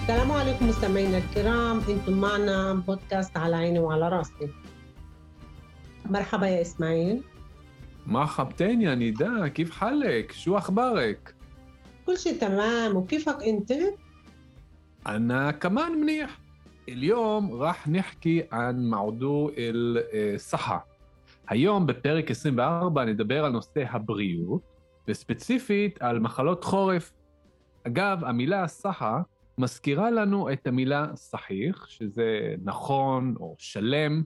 السلام عليكم مستمعينا الكرام انتم معنا بودكاست على عيني وعلى راسي مرحبا يا اسماعيل مرحبتين يا نداء كيف حالك؟ شو أخبارك؟ كل شيء تمام وكيفك انت؟ أنا كمان منيح اليوم راح نحكي عن موضوع الصحة היום בפרק 24 נדבר על נושא הבריאות, וספציפית על מחלות חורף. אגב, המילה סחה מזכירה לנו את המילה סחיח, שזה נכון או שלם,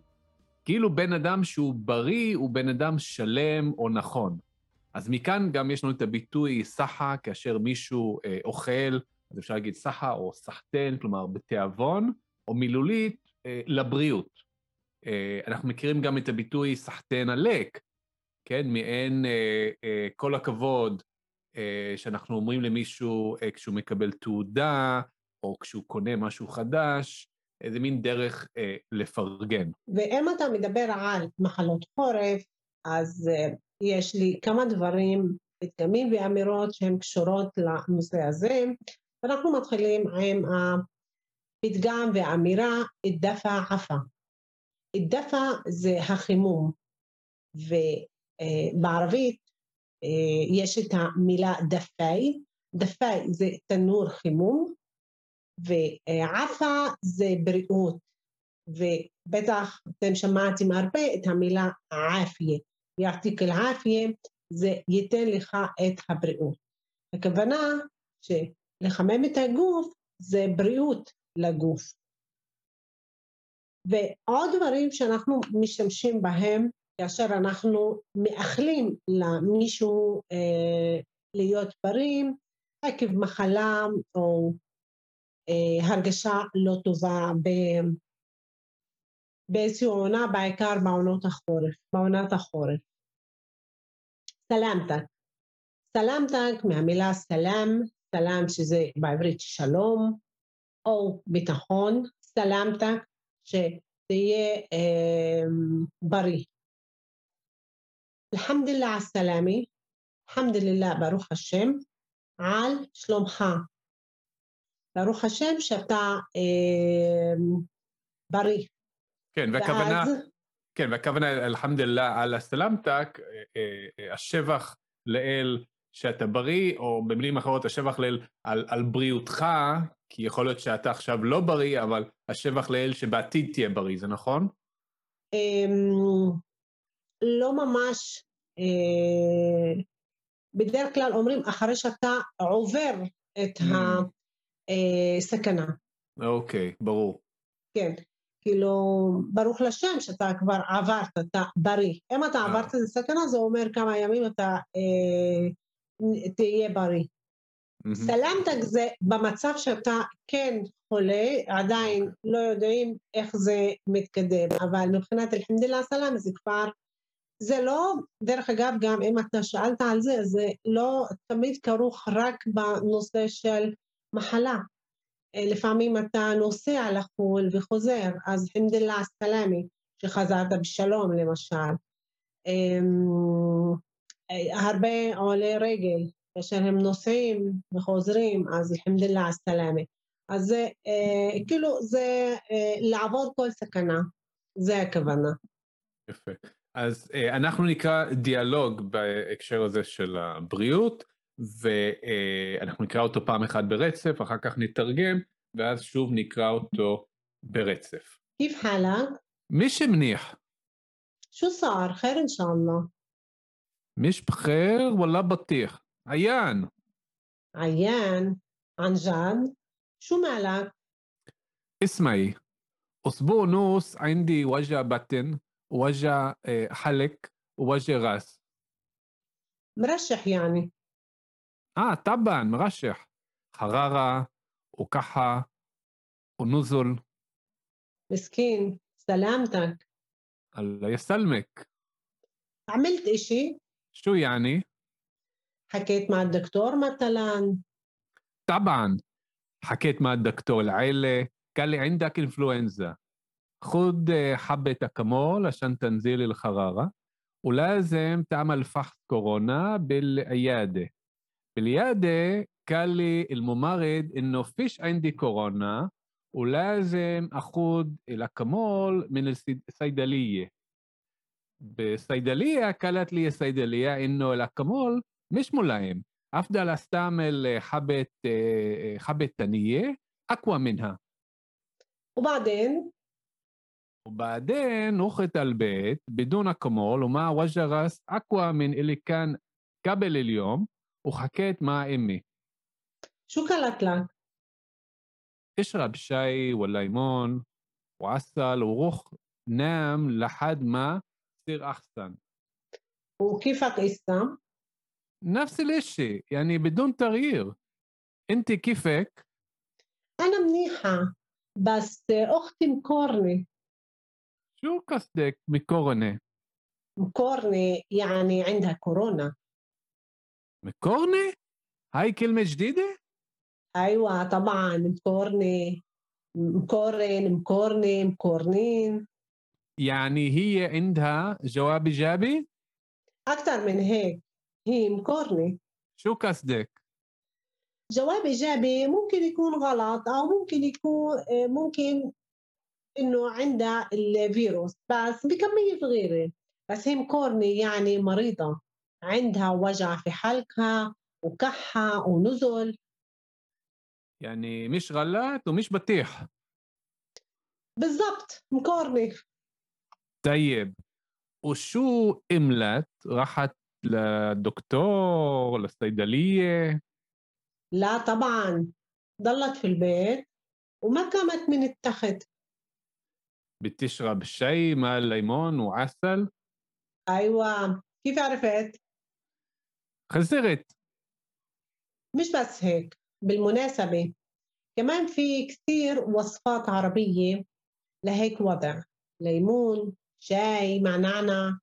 כאילו בן אדם שהוא בריא הוא בן אדם שלם או נכון. אז מכאן גם יש לנו את הביטוי סחה, כאשר מישהו אה, אוכל, אז אפשר להגיד סחה או סחטן, כלומר בתיאבון, או מילולית אה, לבריאות. אה, אנחנו מכירים גם את הביטוי סחטן עלק, כן? מעין אה, אה, כל הכבוד אה, שאנחנו אומרים למישהו אה, כשהוא מקבל תעודה, או כשהוא קונה משהו חדש, איזה מין דרך אה, לפרגן. ואם אתה מדבר על מחלות חורף, אז אה, יש לי כמה דברים, פתגמים ואמירות שהן קשורות לנושא הזה. ואנחנו מתחילים עם הפתגם והאמירה, דפה עפה. דפה זה החימום, ובערבית אה, יש את המילה דפאי, דפאי זה תנור חימום, ועפה זה בריאות, ובטח אתם שמעתם הרבה את המילה עפיה, יעתיק אל-עפיה, זה ייתן לך את הבריאות. הכוונה שלחמם את הגוף זה בריאות לגוף. ועוד דברים שאנחנו משתמשים בהם כאשר אנחנו מאחלים למישהו אה, להיות בריא עקב מחלה או הרגשה לא טובה באיזושהי עונה, בעיקר בעונות החורף, בעונת החורף. סלמתק. סלמתק מהמילה סלם, סלם שזה בעברית שלום או ביטחון, סלמתק שתהיה אה, בריא. אלחמדוללה סלאמי, אלחמדוללה ברוך השם, על שלומך, ברוך השם שאתה אה, בריא. כן, והכוונה, ואז... כן, והכוונה, אלחמדוללה, על הסלמתק, אה, אה, השבח לאל שאתה בריא, או במילים אחרות, השבח לאל על, על בריאותך, כי יכול להיות שאתה עכשיו לא בריא, אבל השבח לאל שבעתיד תהיה בריא, זה נכון? אמ, לא ממש. אה, בדרך כלל אומרים, אחרי שאתה עובר את mm. ה... אה, סכנה. אוקיי, ברור. כן, כאילו, ברוך לשם שאתה כבר עברת, אתה בריא. אם אתה אה. עברת את הסכנה, זה אומר כמה ימים אתה אה, תהיה בריא. Mm-hmm. סלמתק זה במצב שאתה כן חולה, עדיין לא יודעים איך זה מתקדם, אבל מבחינת אלחמדוללה סלאם זה כבר, זה לא, דרך אגב גם אם אתה שאלת על זה, זה לא תמיד כרוך רק בנושא של מחלה. אה, לפעמים אתה נוסע לחו"ל וחוזר, אז חמדללה סלאמי, שחזרת בשלום למשל. אמ, אה, הרבה עולי רגל, כאשר הם נוסעים וחוזרים, אז אלחמדוללה סלאמי. אז זה, אה, כאילו, זה לעבור כל סכנה, זה הכוונה. יפה. אז אנחנו נקרא דיאלוג בהקשר הזה של הבריאות. ואנחנו נקרא אותו פעם אחת ברצף, אחר כך נתרגם, ואז שוב נקרא אותו ברצף. كيف حالك؟ مش منيح شو صار؟ خير إن شاء الله مش بخير ولا بطيخ عيان عيان عن جد؟ شو مالك؟ اسمعي أسبوع نص عندي وجع بطن ووجع حلق ووجع راس مرشح يعني آه طبعا مرشح حرارة وكحة ونزل مسكين سلامتك الله يسلمك عملت إشي؟ شو يعني؟ حكيت مع الدكتور مثلا طبعا حكيت مع الدكتور العيلة قال لي عندك انفلونزا خد حبة أكمول عشان تنزيل الحرارة ولازم تعمل فحص كورونا بالعيادة بالعيادة قال لي الممرض إنه فيش عندي كورونا ولازم أخذ الأكمول من الصيدلية بالصيدلية قالت لي الصيدلية إنه الأكمول مش ملائم أفضل أستعمل حبة حبة تانية أقوى منها وبعدين وبعدين رحت البيت بدون أكمول ومع وجه راس أقوى من اللي كان قبل اليوم وحكيت مع أمي شو قالت لك؟ اشرب شاي وليمون وعسل وروح نام لحد ما تصير أحسن وكيفك إسا؟ نفس الإشي يعني بدون تغيير أنت كيفك؟ أنا منيحة بس أختي مكورنة شو قصدك مكورنة؟ مكورنة يعني عندها كورونا مكورنة؟ هاي كلمة جديدة؟ أيوة طبعا مكورنة مكورن مكورنة مكورنين يعني هي عندها جواب إيجابي؟ أكثر من هيك هي مكورنة شو قصدك؟ جواب إيجابي ممكن يكون غلط أو ممكن يكون ممكن إنه عندها الفيروس بس بكمية صغيرة بس هي مكورنة يعني مريضة عندها وجع في حلقها وكحة ونزل يعني مش غلط ومش بطيح بالضبط مكورنة طيب وشو عملت؟ راحت للدكتور للصيدلية؟ لا طبعا ضلت في البيت وما قامت من التخت بتشرب شاي مع ليمون وعسل؟ أيوة كيف عرفت؟ خسرت. مش بس هيك بالمناسبة كمان في كثير وصفات عربية لهيك وضع ليمون شاي مع نعنع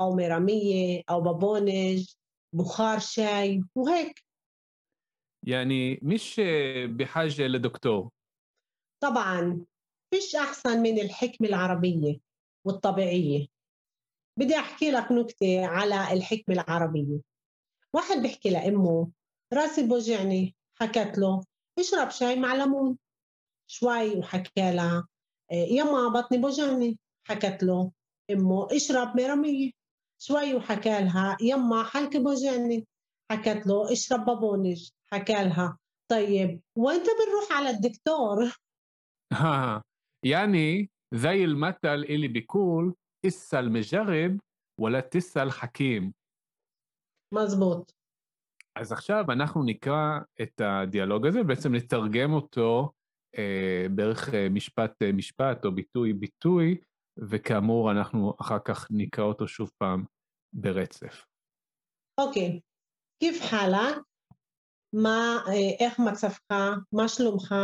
أو ميرامية أو بابونج بخار شاي وهيك. يعني مش بحاجة لدكتور. طبعا فيش أحسن من الحكمة العربية والطبيعية. بدي أحكي لك نكتة على الحكمة العربية. واحد بيحكي لأمه راسي بوجعني حكت له اشرب شاي مع ليمون. شوي وحكى لها يما بطني بوجعني. حكت له أمه اشرب ميرامية شوي وحكى لها يما حلقي بوجعني. حكت له اشرب بابونج. حكى لها طيب وانت بنروح على الدكتور؟ ها يعني زي المثل اللي بيقول اسأل مجرب ولا تسأل حكيم מזמות. אז עכשיו אנחנו נקרא את הדיאלוג הזה, בעצם נתרגם אותו אה, בערך אה, משפט אה, משפט או ביטוי ביטוי, וכאמור אנחנו אחר כך נקרא אותו שוב פעם ברצף. אוקיי, כיף חלה, מה, אה, איך מצבך, מה שלומך?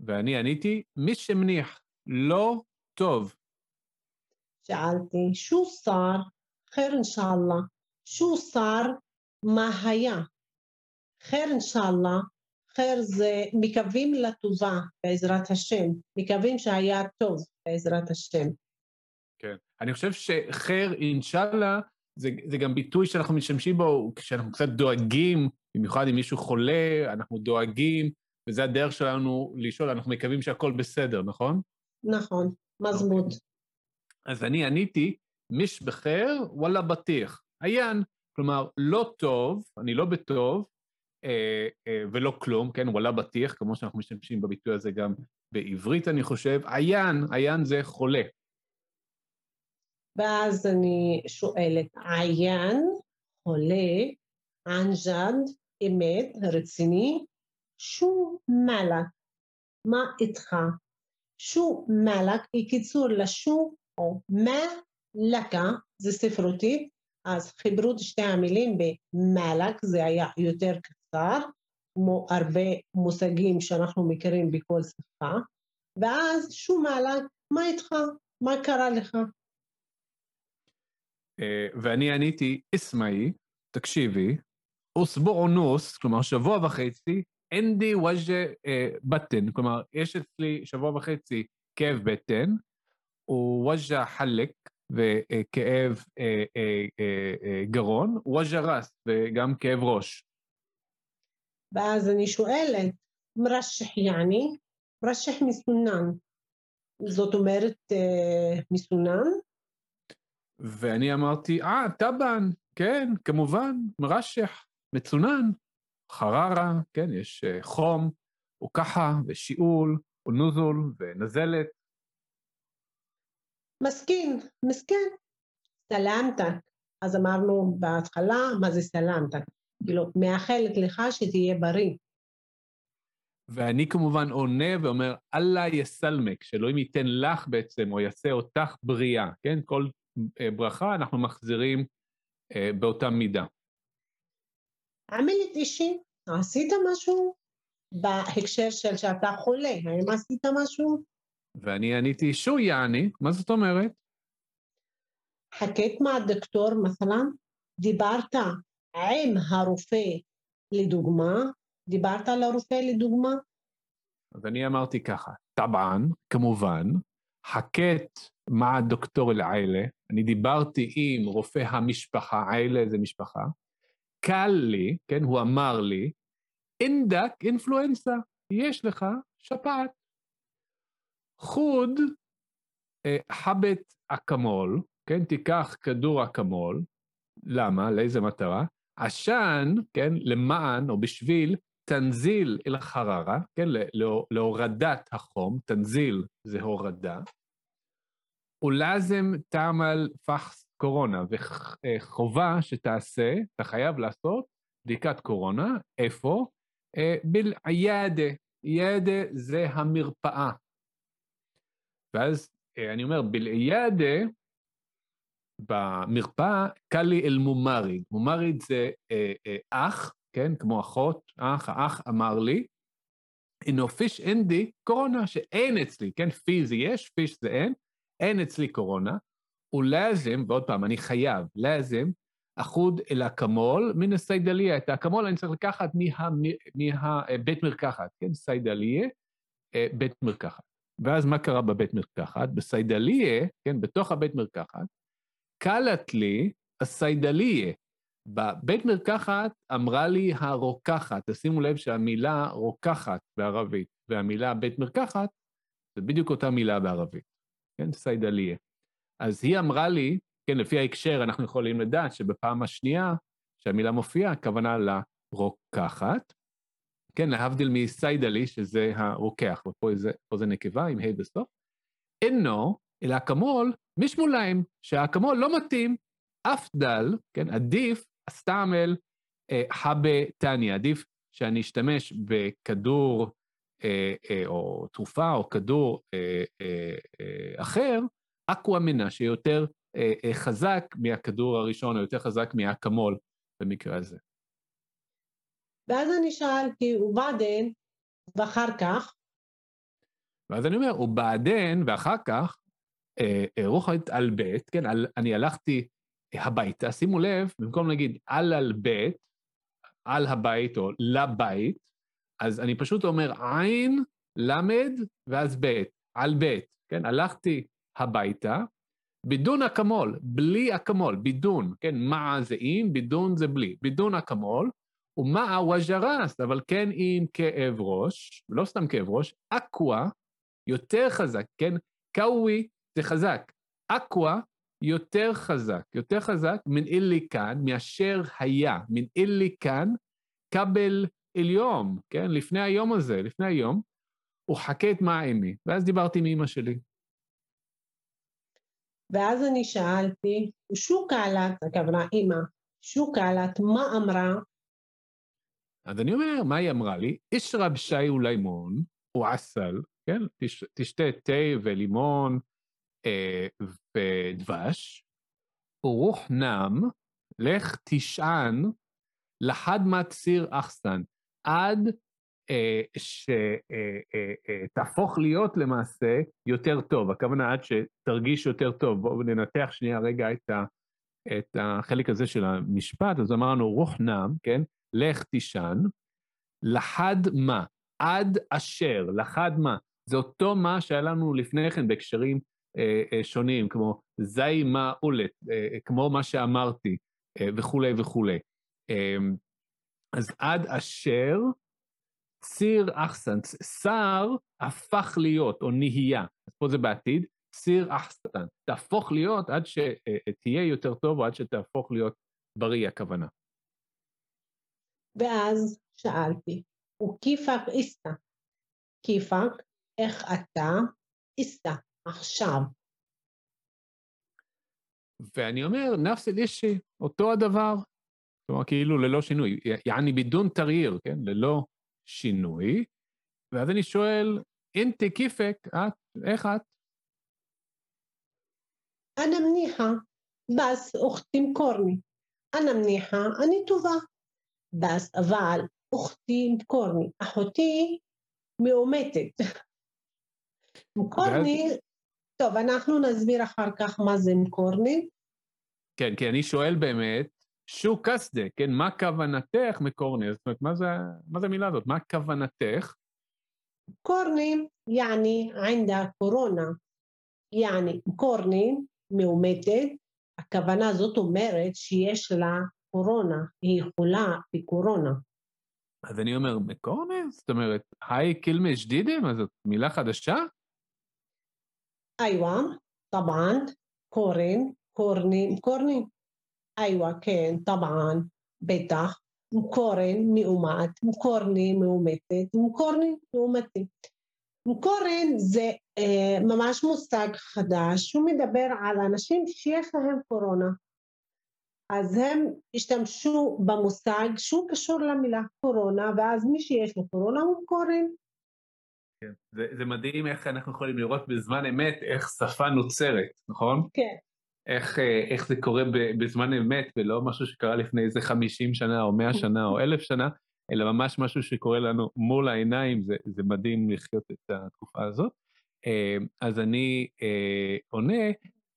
ואני עניתי, מי שמניח, לא טוב. שאלתי, שו שר, חיר אינשאללה. שו שר? מה היה? חיר אינשאללה. חיר זה מקווים לטובה בעזרת השם. מקווים שהיה טוב בעזרת השם. כן. אני חושב שחיר אינשאללה זה, זה גם ביטוי שאנחנו משתמשים בו כשאנחנו קצת דואגים, במיוחד אם מישהו חולה, אנחנו דואגים, וזה הדרך שלנו לשאול, אנחנו מקווים שהכל בסדר, נכון? נכון, מזמות. Okay. אז אני עניתי, מיש בחיר, וואלה בטיח. עיין, כלומר, לא טוב, אני לא בטוב, אה, אה, ולא כלום, כן, וואלה בטיח, כמו שאנחנו משתמשים בביטוי הזה גם בעברית, אני חושב. עיין, עיין זה חולה. ואז אני שואלת, עיין, חולה, ענג'ד, אמת, רציני, שו מלק, מה איתך? שו מלק היא קיצור לשו או מה לקה, זה ספרותית, אז חיברו את שתי המילים במלק, זה היה יותר קצר, כמו הרבה מושגים שאנחנו מכירים בכל שפה, ואז שום מלק, מה איתך? מה קרה לך? אה, ואני עניתי, אסמאי, תקשיבי, אוסבורונוס, כלומר שבוע וחצי, אנדי וג'ה אה, בטן, כלומר, יש אצלי שבוע וחצי כאב בטן, ווג'ה חלק, וכאב אה, אה, אה, אה, גרון, וג'ה רס, וגם כאב ראש. ואז אני שואלת, מרשח יעני? מרשח מסונן. זאת אומרת, אה, מסונן? ואני אמרתי, אה, טבען, כן, כמובן, מרשח, מצונן, חררה, כן, יש אה, חום, וככה, ושיעול, ונוזול, ונזלת. מסכין, מסכן. סלמתק. אז אמרנו בהתחלה, מה זה סלמתק? כאילו, מאחלת לך שתהיה בריא. ואני כמובן עונה ואומר, אללה יסלמק, שאלוהים ייתן לך בעצם, או יעשה אותך בריאה, כן? כל אה, ברכה אנחנו מחזירים אה, באותה מידה. עמלת אישי, עשית משהו בהקשר של שאתה חולה, האם עשית משהו? ואני עניתי, שו יעני, מה זאת אומרת? חכית מהדוקטור, مثلا, דיברת עם הרופא לדוגמה, דיברת לרופא לדוגמה? אז אני אמרתי ככה, טבען, כמובן, חכית מה הדוקטור אל-עיילה, אני דיברתי עם רופא המשפחה, עיילה זה משפחה, קל לי, כן, הוא אמר לי, אינדק אינפלואנסה, יש לך שפעת. חוד אה, חבט אקמול, כן, תיקח כדור אקמול, למה? לאיזה מטרה? עשן, כן, למען או בשביל תנזיל אל חררה, כן, להורדת החום, תנזיל זה הורדה. ולאזם תעמל פחס קורונה, וחובה שתעשה, אתה חייב לעשות בדיקת קורונה, איפה? אה, בלעיידה, ידה זה המרפאה. ואז אה, אני אומר, בלעיידה, במרפאה, קלי אל מומריד. מומריד זה אה, אה, אח, כן, כמו אחות, אח, האח אמר לי, אינו פיש אינדי קורונה, שאין אצלי, כן, פיזי יש, פיש זה אין, אין אצלי קורונה, ולאזם, ועוד פעם, אני חייב, לאזם, אחוד אל אקמול מן הסיידליה. את האקמול אני צריך לקחת מהבית מרקחת, כן, סיידליה, אה, בית מרקחת. ואז מה קרה בבית מרקחת? בסיידליה, כן, בתוך הבית מרקחת, קלט לי הסיידליה. בבית מרקחת אמרה לי הרוקחת, תשימו לב שהמילה רוקחת בערבית והמילה בית מרקחת זה בדיוק אותה מילה בערבית, כן? סיידליה. אז היא אמרה לי, כן, לפי ההקשר אנחנו יכולים לדעת שבפעם השנייה שהמילה מופיעה, הכוונה לרוקחת, כן, להבדיל מסיידלי, שזה הרוקח, ופה זה, זה נקבה עם ה' בסוף, אינו, אלא אקמול, משמוליים, שהאקמול לא מתאים, אף דל, כן, עדיף, אסתעמל, אה, טניה, עדיף שאני אשתמש בכדור אה, אה, או תרופה או כדור אה, אה, אה, אחר, אקווה מנה, שיותר אה, אה, חזק מהכדור הראשון, או יותר חזק מהאקמול במקרה הזה. ואז אני שאלתי, ובעדן, ואחר כך? ואז אני אומר, ובעדן, ואחר כך, אה, אה, רוחת על בית, כן, על, אני הלכתי הביתה, שימו לב, במקום להגיד על על בית, על הבית או לבית, אז אני פשוט אומר עין, למד, ואז בית, על בית, כן? הלכתי הביתה, בידון אקמול, בלי אקמול, בידון, כן? מה זה עם, בידון זה בלי. בידון אקמול, ומה וג'רס, אבל כן עם כאב ראש, לא סתם כאב ראש, אקווה, יותר חזק, כן? קאווי זה חזק. אקווה יותר חזק, יותר חזק מן אילי כאן, מאשר היה, מן אילי כאן, כבל עליום, כן? לפני היום הזה, לפני היום, הוא חכה את מעמי, ואז דיברתי עם אמא שלי. ואז אני שאלתי, שו קהלת, הכוונה אימא, שו קהלת, מה אמרה? אז אני אומר, מה היא אמרה לי? אישרב שי ולימון, או עסל, כן? תש, תשתה תה ולימון אה, ודבש, ורוח נם, לך תשען לחד מציר אחסן, עד אה, שתהפוך אה, אה, להיות למעשה יותר טוב. הכוונה עד שתרגיש יותר טוב. בואו ננתח שנייה רגע את, ה, את החלק הזה של המשפט. אז אמרנו רוח נם, כן? לך תישן, לחד מה? עד אשר, לחד מה? זה אותו מה שהיה לנו לפני כן בהקשרים אה, אה, שונים, כמו זי מה אולט, אה, כמו מה שאמרתי, אה, וכולי וכולי. אה, אז עד אשר ציר אחסן, שר הפך להיות, או נהייה, אז פה זה בעתיד, ציר אחסן, תהפוך להיות עד שתהיה אה, יותר טוב, או עד שתהפוך להיות בריא הכוונה. ואז שאלתי, וכיפק איסתא, כיפק, איך אתה איסתא, עכשיו. ואני אומר, נפס אל אישי, אותו הדבר. כלומר, כאילו ללא שינוי, יעני בידון תרעיר, כן? ללא שינוי. ואז אני שואל, אינטי כיפק, את, איך את? אנא מניחה, בס אוכתי מקורני. אנא מניחה, אני טובה. בס, אבל אוכתי מקורני. אחותי מאומתת. מקורני, טוב, אנחנו נסביר אחר כך מה זה מקורני. כן, כי אני שואל באמת, שו קסדה, כן, מה כוונתך מקורני? זאת אומרת, מה זה, מה זה המילה הזאת? מה כוונתך? קורני, יעני, ענדה קורונה. יעני, קורני, מאומתת, הכוונה זאת אומרת שיש לה קורונה, היא חולה בקורונה. אז אני אומר, בקורונה? זאת אומרת, היי קילמי קילמש דידם? זאת מילה חדשה? איווה, טבען, קורן, קורנים, קורנים. איווה, כן, טבען, בטח, קורן מאומת, קורני מאומתת, קורני מאומתים. קורן זה אה, ממש מושג חדש, הוא מדבר על אנשים שיש להם קורונה. אז הם השתמשו במושג שהוא קשור למילה קורונה, ואז מי שיש לו קורונה הוא מקורן. כן. זה, זה מדהים איך אנחנו יכולים לראות בזמן אמת איך שפה נוצרת, נכון? כן. איך, אה, איך זה קורה בזמן אמת ולא משהו שקרה לפני איזה 50 שנה או 100 שנה או 1,000 שנה, אלא ממש משהו שקורה לנו מול העיניים, זה, זה מדהים לחיות את התקופה הזאת. אה, אז אני אה, עונה,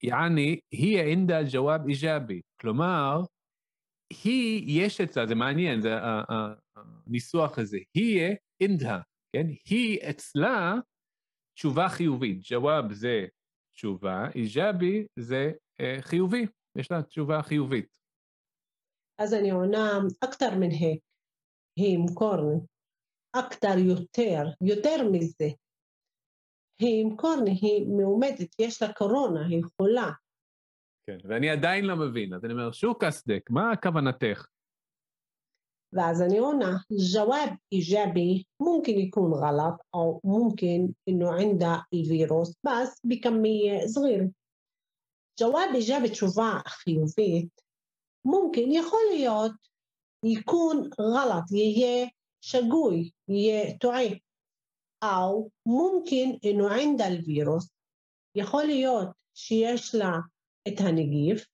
יעני, היא עינדה ג'וואב איג'אבי, כלומר, היא, יש אצלה, זה מעניין, זה הניסוח הזה, היא אינדה, כן? היא אצלה תשובה חיובית. ג'וואב זה תשובה, איג'אבי זה אה, חיובי, יש לה תשובה חיובית. אז אני עונה, אקטר מן היא מקורן, אקטר יותר, יותר מזה. היא עם קורנה, היא מאומתת, יש לה קורונה, היא חולה. כן, ואני עדיין לא מבין, אז אני אומר, שוק אסדק, מה כוונתך? ואז אני עונה, ג'וואב איג'אבי, מומקין יכון גלט, או מומקין אינו ענדה אל-וירוס, בס בכמיה זריר. ג'וואב איג'אבי תשובה חיובית, מומקין יכול להיות יכון גלט, יהיה שגוי, יהיה טועה. أو ممكن إنه عندها الفيروس יכול להיות שיש לה את הנגיף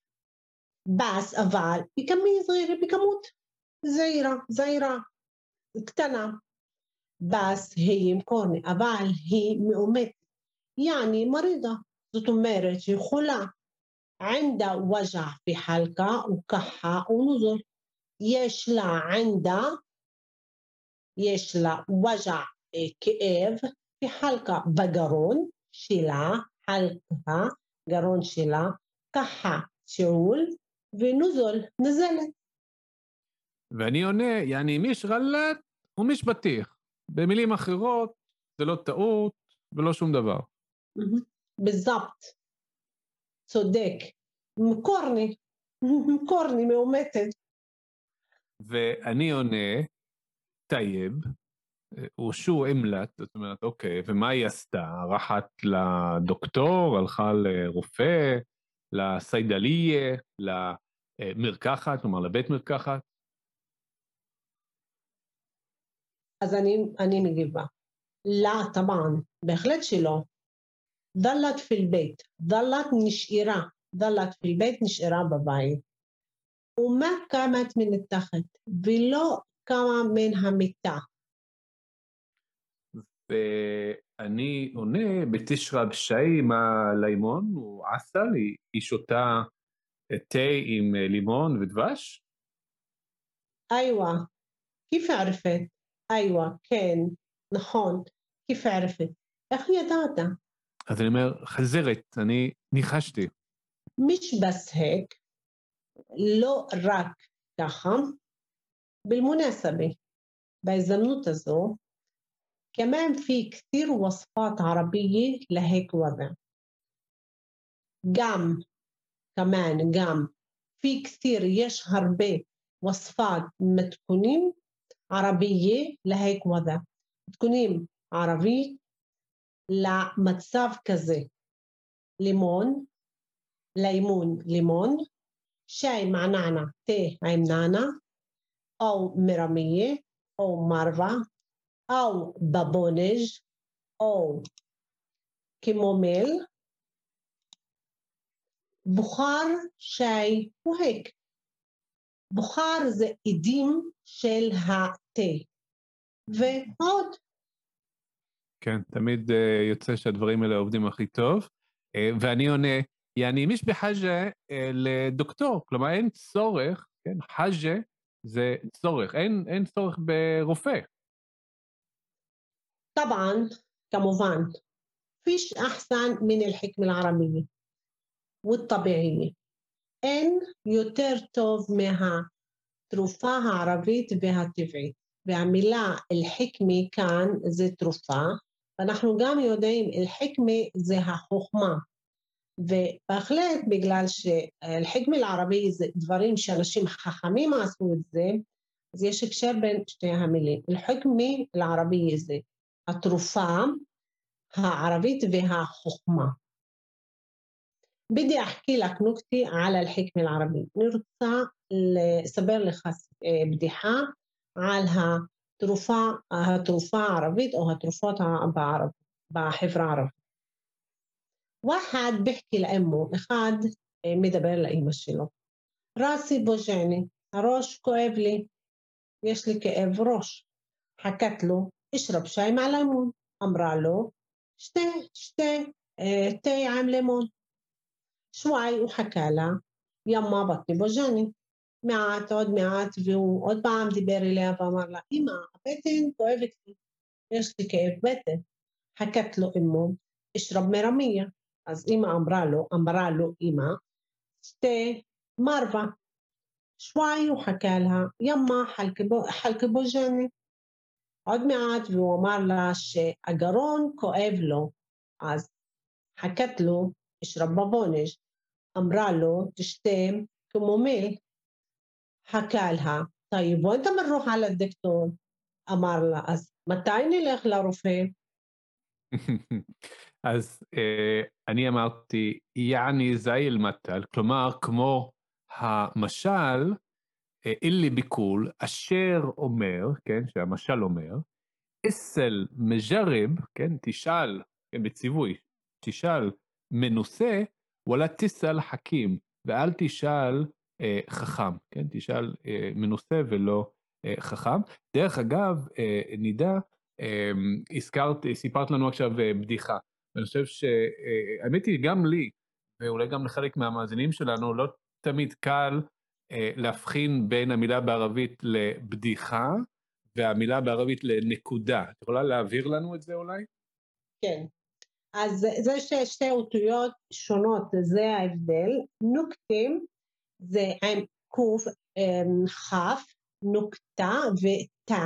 بس אבל בכמות صغيرة בכמות זעירה, זעירה, קטנה. בס היא מקורני, אבל היא מאומתת. יעני מרידה, זאת אומרת שהיא חולה. ענדה וג'ע في حلقة וכחה ונוזול. יש לה ענדה, יש לה וג'ע אה, כאב כחלקה בגרון שלה, חלקה, גרון שלה, ככה שאול ונוזול, נזלת. ואני עונה, יעני מיש רלט ומיש בטיח. במילים אחרות, זה לא טעות ולא שום דבר. בזבט. צודק. מקורני. מקורני מאומתת. ואני עונה, טייב, הורשו אמלט, זאת אומרת, אוקיי, ומה היא עשתה? רחת לדוקטור, הלכה לרופא, לסיידליה, למרקחת, כלומר לבית מרקחת? אז אני, אני מגיבה. לא, טבען, בהחלט שלא. דלת פיל בית, דלת נשארה, דלת פיל בית נשארה בבית. ומה קמת מן התחת, ולא קמה מן המיטה. ואני עונה בתשרה שי עם הלימון, הוא עסל, היא היא שותה תה עם אה, לימון ודבש? איווה, כיף ערפת, איווה, כן, נכון, כיף ערפת. איך ידעת? אז אני אומר, חזרת, אני ניחשתי. משבסהק, לא רק ככה, בלמונסבי, בהזדמנות הזו, كمان في كثير وصفات عربية لهيك وضع. جام كمان جام. في كثير يشهر بوصفات متكونين عربية لهيك وضع. متكونين عربي لا متصاف كذا. ليمون ليمون ليمون. شاي مع نعنع تي عيم نعنع أو ميرامية أو مارفا. או בבונז' או כמומל, בוכר שי הוהק. בוכר זה עדים של התה. ועוד. כן, תמיד uh, יוצא שהדברים האלה עובדים הכי טוב. Uh, ואני עונה, יעני מיש בחאג'ה uh, לדוקטור, כלומר אין צורך, כן, חאג'ה זה צורך, אין, אין צורך ברופא, طبعا كمובان فيش أحسن من الحكمة العربية والطبيعية إن يترتب مها تروفاه عربية بها طبيعي بعملا الحكمة كان זה תרופה, ואנחנו גם יודעים, الحكمة זה החוכמה. ובהחלט, בגלל שהחכמה العربية זה דברים שאנשים חכמים עשו את זה, אז יש הקשר בין שתי המילים. الحكمة العربية זה התרופה הערבית והחוכמה. بدي أحكي لك نكتة على الحكمة العربية نرجع لسبر לך בדיחה על התרופה, התרופה הערבית או התרופות בערב, בחברה הערבית. واحد بيحكي لأمه אחד מדבר לאימא שלו. راسي بوجعني הראש כואב לי, יש לי כאב ראש. حكت له اشرب شاي مع ليمون امرع له شتي شتي آه، تي عام ليمون. شوي وحكى لها يما بطني بوجعني. معات عود معات فيو. قد بعم دبري لها بامر لها إما بتن كتير إيش كيف؟ بتن حكت له امه اشرب مرمية از إما امرا له امرا له إما. شتي مربى شوي وحكى لها يما حلك بو حلك بوجعني. עוד מעט, והוא אמר לה שהגרון כואב לו, אז חכת לו, אשרב בבונש. אמרה לו, תשתה כמו מיל. حكى لها طيب وانت بنروح على الدكتور אמר לה, אז מתי נלך לרופא? אז אה, אני אמרתי, יעני זי אל-מטל, כלומר, כמו המשל, אה, אילי ביקול, אשר אומר, כן, שהמשל אומר, אסל מג'רב, כן, תשאל, כן, בציווי, תשאל מנוסה, וואלה תסל חכים, ואל תשאל אה, חכם, כן? תשאל אה, מנוסה ולא אה, חכם. דרך אגב, אה, נידה, אה, הזכרת, סיפרת לנו עכשיו אה, בדיחה. ואני חושב שהאמת אה, היא, גם לי, ואולי גם לחלק מהמאזינים שלנו, לא תמיד קל אה, להבחין בין המילה בערבית לבדיחה והמילה בערבית לנקודה. את יכולה להעביר לנו את זה אולי? כן. אז זה שתי אותיות שונות, זה ההבדל. נוקטים זה עם קוף, כף, נוקתה ותא.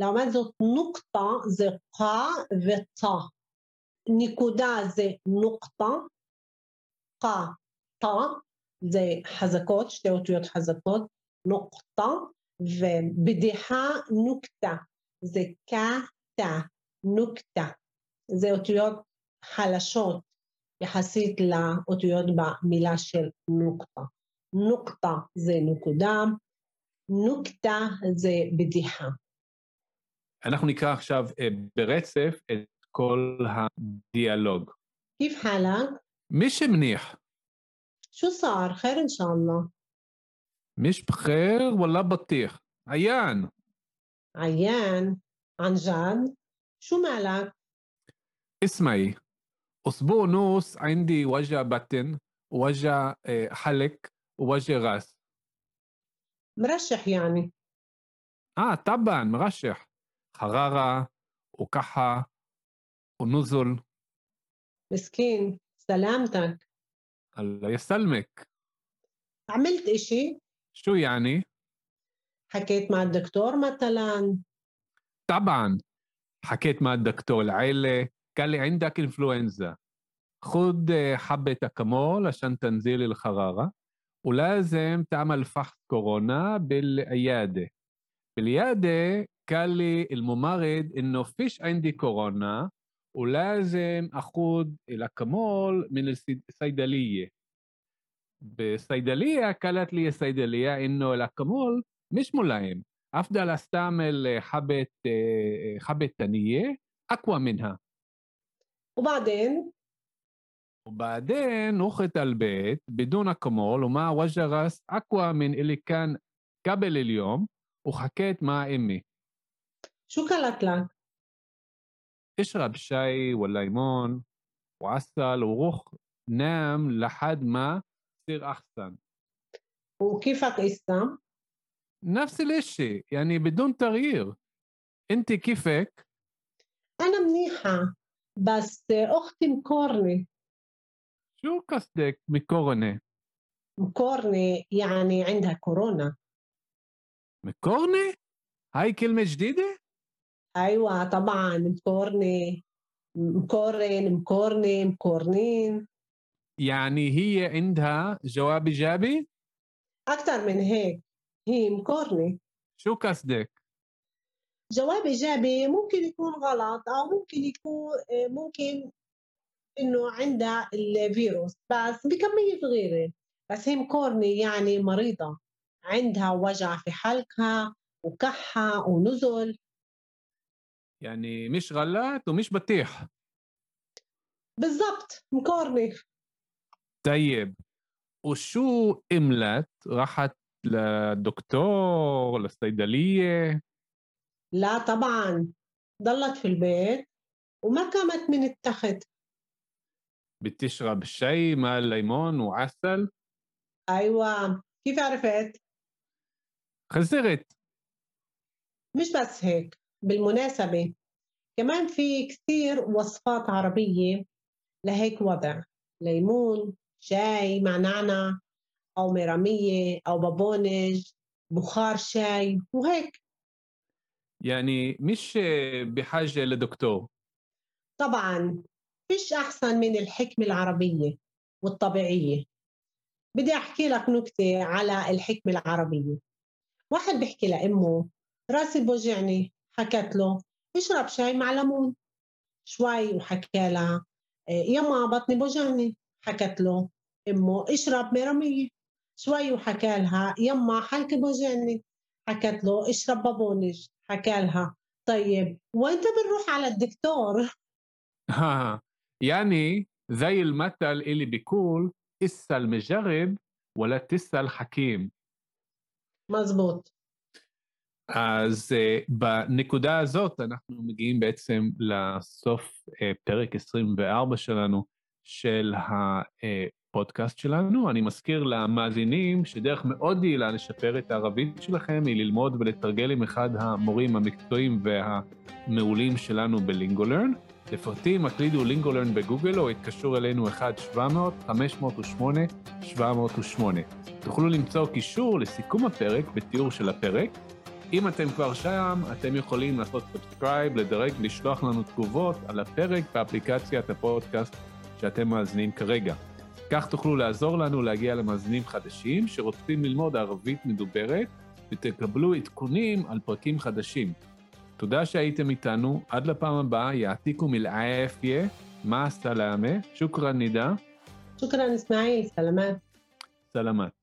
לעומת זאת נוקתה זה qa ותא. נקודה זה נוקתה, qa, תא, זה חזקות, שתי אותיות חזקות, נוקטה ובדיחה נוקטה, זה קטה, נוקטה, זה אותיות חלשות יחסית לאותיות במילה של נוקטה. נוקטה זה נקודה, נוקטה זה בדיחה. אנחנו נקרא עכשיו אה, ברצף את כל הדיאלוג. כיף חלק? מי שמניח. شو صار؟ خير إن شاء الله. مش بخير ولا بطيخ. عيان. عيان. عن جد؟ شو مالك؟ اسمعي. أسبوع نص عندي وجع بطن وجع آه، حلق ووجع رأس. مرشح يعني. آه طبعا مرشح. حرارة وكحة ونزل. مسكين. سلامتك. الله يسلمك عملت إشي؟ شو يعني؟ حكيت مع الدكتور مثلا. طبعا. حكيت مع الدكتور العيلة قال لي عندك انفلونزا خد حبة أكمول عشان تنزيل الحرارة ولازم تعمل فحص كورونا بالعيادة. بالعيادة قال لي الممرض إنه فيش عندي كورونا ولازم أخذ الأكمول من الصيدلية بالصيدلية قالت لي الصيدلية إنه الأكمول مش ملائم أفضل أستعمل حبة آه، حبة تانية أقوى منها وبعدين وبعدين رحت البيت بدون أكمول ومع وجه راس أقوى من اللي كان قبل اليوم وحكيت مع أمي شو كلت لك اشرب شاي والليمون وعسل وروح نام لحد ما تصير أحسن. وكيفك إسا نفس الإشي يعني بدون تغيير. أنت كيفك؟ أنا منيحة بس أختي مكورنة. شو قصدك بكورنة مكورنة يعني عندها كورونا. مكورنة؟ هاي كلمة جديدة؟ أيوة طبعا مكورنة مكورن مكورنة مكورنين. يعني هي عندها جواب إيجابي؟ أكثر من هيك. هي مكورنة شو قصدك؟ جواب إيجابي ممكن يكون غلط أو ممكن يكون ممكن إنه عندها الفيروس بس بكمية صغيرة. بس هي مكورنة يعني مريضة. عندها وجع في حلقها وكحة ونزل. يعني مش غلط ومش بطيح. بالضبط مكورنة طيب وشو عملت راحت للدكتور للصيدلية؟ لا طبعا ضلت في البيت وما قامت من التخت. بتشرب شاي مع ليمون وعسل؟ أيوة. كيف عرفت؟ خسرت. مش بس هيك. بالمناسبة كمان في كثير وصفات عربية لهيك وضع ليمون شاي مع نعنع أو ميرامية أو بابونج بخار شاي وهيك. يعني مش بحاجة لدكتور؟ طبعا فيش أحسن من الحكمة العربية والطبيعية. بدي أحكي لك نكتة على الحكمة العربية. واحد بيحكي لأمه راسي بوجعني. حكت له اشرب شاي مع ليمون شوي وحكى لها إيه، يما بطني بوجعني. حكت له إمه إشرب ميرامية شوي وحكى لها يما حلقي بوجعني. حكت له إشرب بابونج. حكى لها طيب وانت بنروح على الدكتور؟ ها يعني زي المثل اللي بيقول إسأل مجرب ولا تسأل حكيم. مزبوط. אז אה, בנקודה הזאת אנחנו מגיעים בעצם לסוף אה, פרק 24 שלנו של הפודקאסט שלנו. אני מזכיר למאזינים שדרך מאוד יעילה לשפר את הערבית שלכם היא ללמוד ולתרגל עם אחד המורים המקצועיים והמעולים שלנו בלינגולרן. לפרטים הקלידו לינגולרן בגוגל או התקשרו אלינו 1-700-508-708. תוכלו למצוא קישור לסיכום הפרק בתיאור של הפרק. אם אתם כבר שם, אתם יכולים לעשות subscribe, לדרג, לשלוח לנו תגובות על הפרק באפליקציית הפודקאסט שאתם מאזינים כרגע. כך תוכלו לעזור לנו להגיע למאזינים חדשים שרוצים ללמוד ערבית מדוברת ותקבלו עדכונים על פרקים חדשים. תודה שהייתם איתנו, עד לפעם הבאה, יעתיקו מלעייפיה, מה סלאמה, שוכרן נידה. שוכרן אסמאעיל, סלמת. סלמת.